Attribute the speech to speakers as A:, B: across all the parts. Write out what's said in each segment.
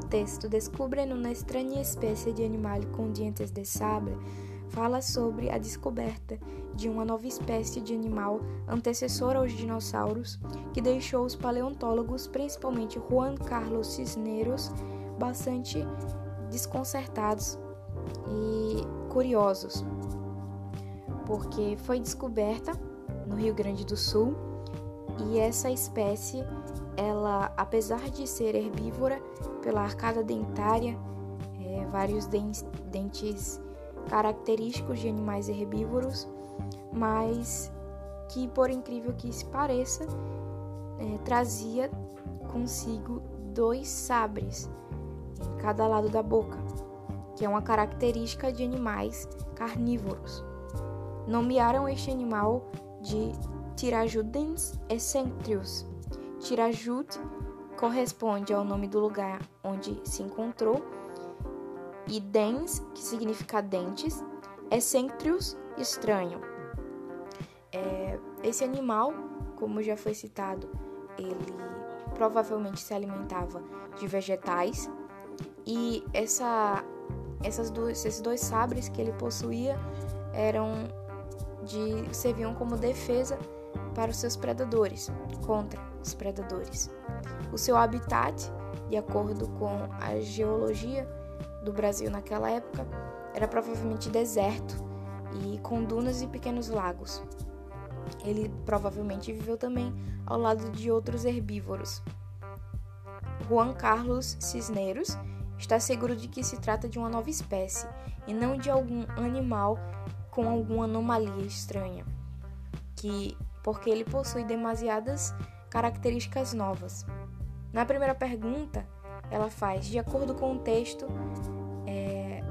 A: texto Descobrindo uma estranha espécie de animal com dentes de sable fala sobre a descoberta de uma nova espécie de animal antecessora aos dinossauros que deixou os paleontólogos, principalmente Juan Carlos Cisneros, bastante desconcertados e curiosos, porque foi descoberta no Rio Grande do Sul e essa espécie, ela, apesar de ser herbívora pela arcada dentária, é, vários dentes característicos de animais herbívoros, mas que, por incrível que se pareça, é, trazia consigo dois sabres em cada lado da boca, que é uma característica de animais carnívoros. Nomearam este animal de Tirajudens excentrius. Tirajud corresponde ao nome do lugar onde se encontrou e dens, que significa dentes, excentrius, estranho. É, esse animal, como já foi citado, ele provavelmente se alimentava de vegetais e essa, essas duas, esses dois sabres que ele possuía eram de serviam como defesa para os seus predadores, contra os predadores. O seu habitat, de acordo com a geologia, do Brasil naquela época era provavelmente deserto e com dunas e pequenos lagos. Ele provavelmente viveu também ao lado de outros herbívoros. Juan Carlos Cisneros está seguro de que se trata de uma nova espécie e não de algum animal com alguma anomalia estranha, que porque ele possui demasiadas características novas. Na primeira pergunta, ela faz, de acordo com o texto, é,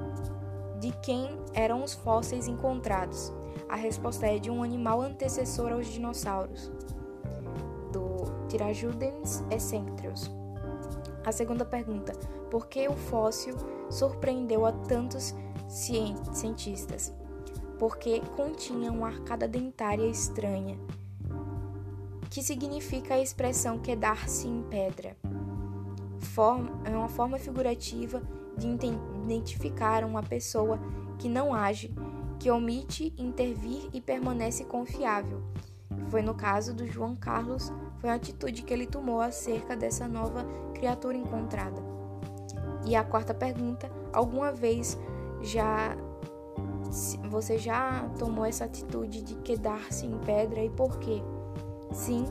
A: de quem eram os fósseis encontrados. A resposta é de um animal antecessor aos dinossauros, do Tirajudens excentrius. A segunda pergunta: por que o fóssil surpreendeu a tantos cientistas? Porque continha uma arcada dentária estranha, que significa a expressão quedar-se em pedra forma, é uma forma figurativa de identificar uma pessoa que não age, que omite intervir e permanece confiável. Foi no caso do João Carlos, foi a atitude que ele tomou acerca dessa nova criatura encontrada. E a quarta pergunta: alguma vez já você já tomou essa atitude de quedar-se em pedra e por quê? Sim,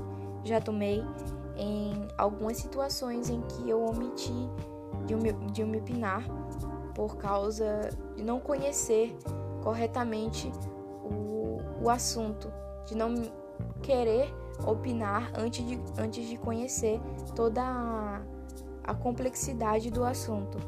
A: já tomei em algumas situações em que eu omiti de me, de me opinar por causa de não conhecer corretamente o, o assunto, de não querer opinar antes de, antes de conhecer toda a, a complexidade do assunto.